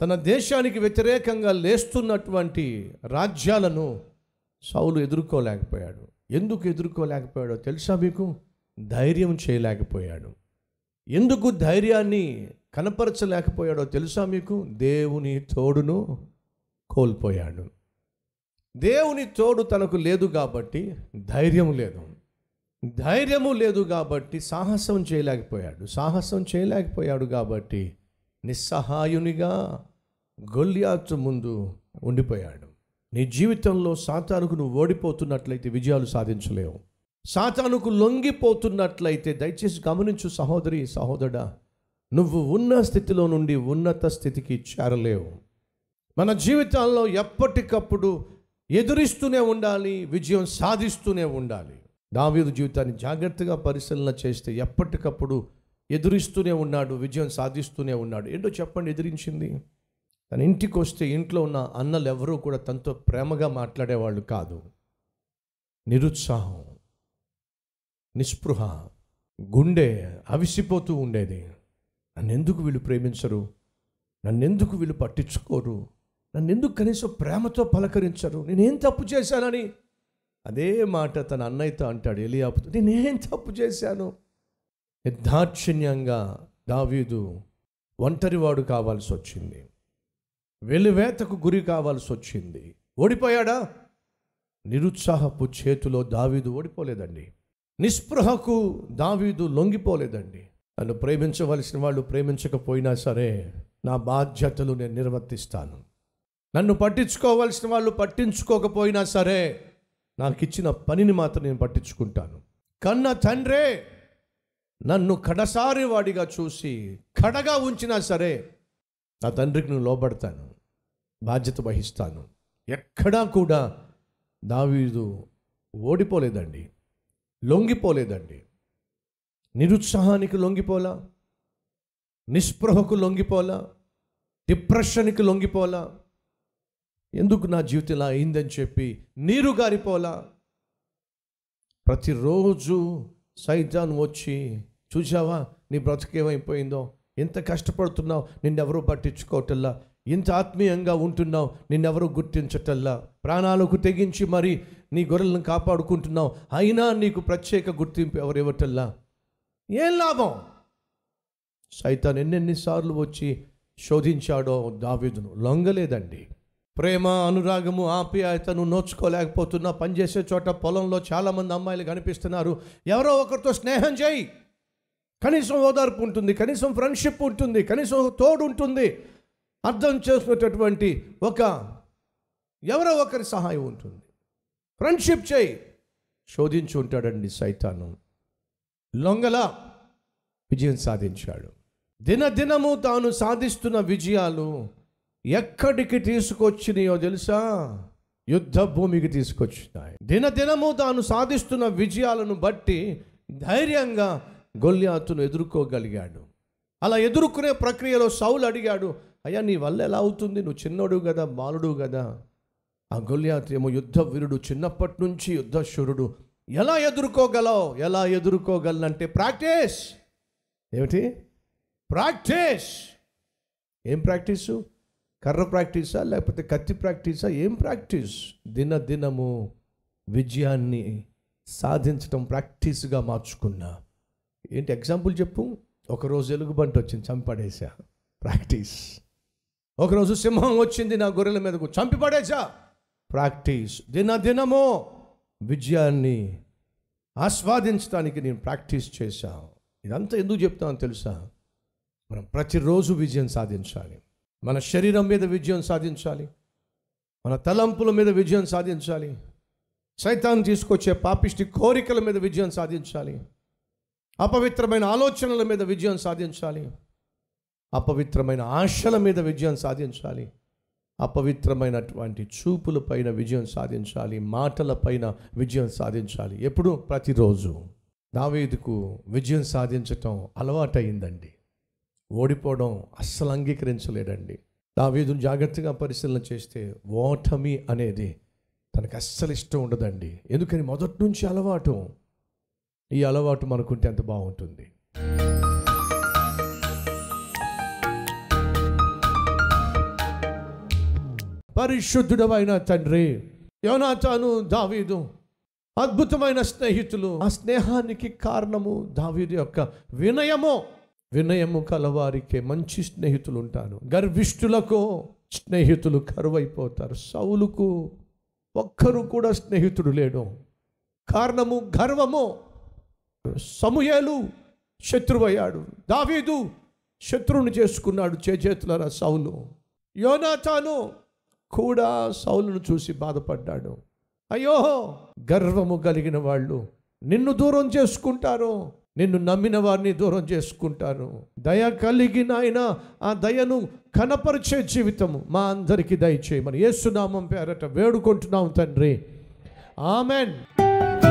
తన దేశానికి వ్యతిరేకంగా లేస్తున్నటువంటి రాజ్యాలను సౌలు ఎదుర్కోలేకపోయాడు. ఎందుకు ఎదుర్కోలేకపోయాడో తెలుసా మీకు? ధైర్యం చేయలేకపోయాడు. ఎందుకు ధైర్యాన్ని కనపరచలేకపోయాడో తెలుసా మీకు? దేవుని తోడును కోల్పోయాడు. దేవుని తోడు తనకు లేదు కాబట్టి ధైర్యం లేదు. ధైర్యము లేదు కాబట్టి సాహసం చేయలేకపోయాడు. సాహసం చేయలేకపోయాడు కాబట్టి నిస్సహాయునిగా గొల్లియాతు ముందు ఉండిపోయాడు. నీ జీవితంలో సాతానుకు నువ్వు ఓడిపోతున్నట్లయితే విజయాలు సాధించలేవు. సాతానుకు లొంగిపోతున్నట్లయితే దయచేసి గమనించు సహోదరి సహోదరుడా నువ్వు ఉన్న స్థితిలో నుండి ఉన్నత స్థితికి చేరలేవు. మన జీవితాల్లో ఎప్పటికప్పుడు ఎదురిస్తూనే ఉండాలి విజయం సాధిస్తూనే ఉండాలి. దావీదు జీవితాన్ని జాగ్రత్తగా పరిశీలన చేస్తే ఎప్పటికప్పుడు ఎదురిస్తూనే ఉన్నాడు విజయం సాధిస్తూనే ఉన్నాడు. ఏంటో చెప్పండి ఎదిరించింది? తన ఇంటికి వస్తే ఇంట్లో ఉన్న అన్నలు ఎవరూ కూడా తనతో ప్రేమగా మాట్లాడేవాళ్ళు కాదు. నిరుత్సాహం నిస్పృహ గుండె అవిసిపోతూ ఉండేది. నన్నెందుకు వీళ్ళు ప్రేమించరు? నన్నెందుకు వీళ్ళు పట్టించుకోరు? నన్నెందుకు కనీసం ప్రేమతో పలకరించరు? నేనేం తప్పు చేశానని? అదే మాట తన అన్నయ్యతో అంటాడు ఎలియాపుతో నేనేం తప్పు చేశాను? నిర్దాక్షిణ్యంగా దావీదు ఒంటరివాడు కావాల్సి వచ్చింది వెలివేతకు గురి కావాల్సి వచ్చింది ఓడిపోయాడా? నిరుత్సాహపు చేతిలో దావీదు ఓడిపోలేదండి. నిస్పృహకు దావీదు లొంగిపోలేదండి. నన్ను ప్రేమించవలసిన వాళ్ళు ప్రేమించకపోయినా సరే నా బాధ్యతలు నేను నిర్వర్తిస్తాను. నన్ను పట్టించుకోవలసిన వాళ్ళు పట్టించుకోకపోయినా సరే నాకు ఇచ్చిన పనిని మాత్రం నేను పట్టించుకుంటాను. కన్న తండ్రే నన్ను కడసారి వాడిగా చూసి కడగా ఉంచినా సరే నా తండ్రికి నేను లోబడతాను. బాధ్యత వహిస్తాను. ఎక్కడా కూడా దావీదు ఓడిపోలేదండి. లొంగిపోలేదండి. నిరుత్సాహానికి లొంగిపోలా? నిస్పృహకు లొంగిపోలా? డిప్రెషన్కి లొంగిపోలా? ఎందుకు నా జీవితం ఇలా అయిందని చెప్పి నీరు గారిపోలా? ప్రతిరోజు సైతాన్ వచ్చి చూసావా నీ బ్రతుకేమైపోయిందో ఎంత కష్టపడుతున్నావు? నిన్నెవరూ పట్టించుకోవటల్లా ఇంత ఆత్మీయంగా ఉంటున్నావు నిన్నెవరూ గుర్తించటల్లా? ప్రాణాలకు తెగించి మరి నీ గొర్రెలను కాపాడుకుంటున్నావు అయినా నీకు ప్రత్యేక గుర్తింపు ఎవరు ఇవ్వటల్లా ఏం లాభం? సైతాన్ ఎన్నెన్నిసార్లు వచ్చి శోధించాడో దావీదును లొంగలేదండి. ప్రేమ అనురాగము ఆప్యాయతను నోచుకోలేకపోతున్నా పనిచేసే చోట పొలంలో చాలామంది అమ్మాయిలు కనిపిస్తున్నారు. ఎవరో ఒకరితో స్నేహం చేయి. కనీసం ఓదార్పు ఉంటుంది కనీసం ఫ్రెండ్షిప్ ఉంటుంది కనీసం తోడు ఉంటుంది. అర్థం చేసుకునేటటువంటి ఒక ఎవరో ఒకరి సహాయం ఉంటుంది. ఫ్రెండ్షిప్ చేయి. శోధించి ఉంటాడండి సైతాను. లొంగలా విజయం సాధించాడు. దినదినము తాను సాధిస్తున్న విజయాలు ఎక్కడికి తీసుకొచ్చినాయో తెలుసా? యుద్ధ భూమికి తీసుకొచ్చినాయి. దినదినము తాను సాధిస్తున్న విజయాలను బట్టి ధైర్యంగా గొల్యాతును ఎదుర్కోగలిగాడు. అలా ఎదుర్కొనే ప్రక్రియలో సౌలు అడిగాడు అయ్యా నీ వల్ల ఎలా అవుతుంది? నువ్వు చిన్నోడు కదా బాలుడు కదా. ఆ గొల్యాత్ ఏమో యుద్ధ వీరుడు చిన్నప్పటి నుంచి యుద్ధశూరుడు. ఎలా ఎదుర్కోగలవు? ఎలా ఎదుర్కోగలనంటే ప్రాక్టీస్. ఏమిటి? ప్రాక్టీస్. ఏం ప్రాక్టీసు? కర్ర ప్రాక్టీసా లేకపోతే కత్తి ప్రాక్టీసా? ఏం ప్రాక్టీస్? దినదినము విజయాన్ని సాధించటం ప్రాక్టీస్గా మార్చుకున్నా. ఏంటి ఎగ్జాంపుల్ చెప్పు. ఒకరోజు ఎలుగుబంటి వచ్చింది చంపడేసా ప్రాక్టీస్ ఒకరోజు సింహం వచ్చింది నా గొర్రెల మీదకు చంపి పడేసా ప్రాక్టీస్ దిన దినము విజయాన్ని ఆస్వాదించడానికి నేను ప్రాక్టీస్ చేశా. ఇదంతా ఎందుకు చెప్తానో తెలుసా? మనం ప్రతిరోజు విజయం సాధించాలి. మన శరీరం మీద విజయం సాధించాలి. మన తలంపుల మీద విజయం సాధించాలి. సైతాన్ని తీసుకొచ్చే పాపిష్టి కోరికల మీద విజయం సాధించాలి. అపవిత్రమైన ఆలోచనల మీద విజయం సాధించాలి. అపవిత్రమైన ఆశల మీద విజయం సాధించాలి. అపవిత్రమైనటువంటి చూపుల పైన విజయం సాధించాలి. మాటల పైన విజయం సాధించాలి. ఎప్పుడు? ప్రతిరోజు. దావీదుకు విజయం సాధించటం అలవాటయిందండి. ఓడిపోవడం అస్సలు అంగీకరించలేడండి. దావేదును జాగ్రత్తగా పరిశీలన చేస్తే ఓటమి అనేది తనకు అస్సలు ఇష్టం ఉండదండి. ఎందుకని? మొదటి నుంచి అలవాటు. ఈ అలవాటు మనకుంటే ఎంత బాగుంటుంది. పరిశుద్ధుడమైన తండ్రి యోనాతాను దావీదు అద్భుతమైన స్నేహితులు. ఆ స్నేహానికి కారణము దావీదు యొక్క వినయము. వినయము కలవారికే మంచి స్నేహితులు ఉంటారు గర్విష్ఠులకు స్నేహితులు కరువైపోతారు. సౌలుకు ఒక్కరు కూడా స్నేహితుడు లేడు. కారణము గర్వము. సమూయేలు శత్రువయ్యాడు. దావీదు శత్రువుని చేసుకున్నాడు చేజేతులరా సౌలు. యోనాతాను కూడా సౌలును చూసి బాధపడ్డాడు. అయ్యో గర్వము కలిగిన వాళ్ళు నిన్ను దూరం చేసుకుంటారు నిన్ను నమ్మిన వారిని దూరం చేసుకుంటారు. దయ కలిగిన ఆయన ఆ దయను కనపరిచే జీవితము మా అందరికీ దయచేయమని ఏసునామం పేరట వేడుకుంటున్నాం తండ్రి. ఆమెన్.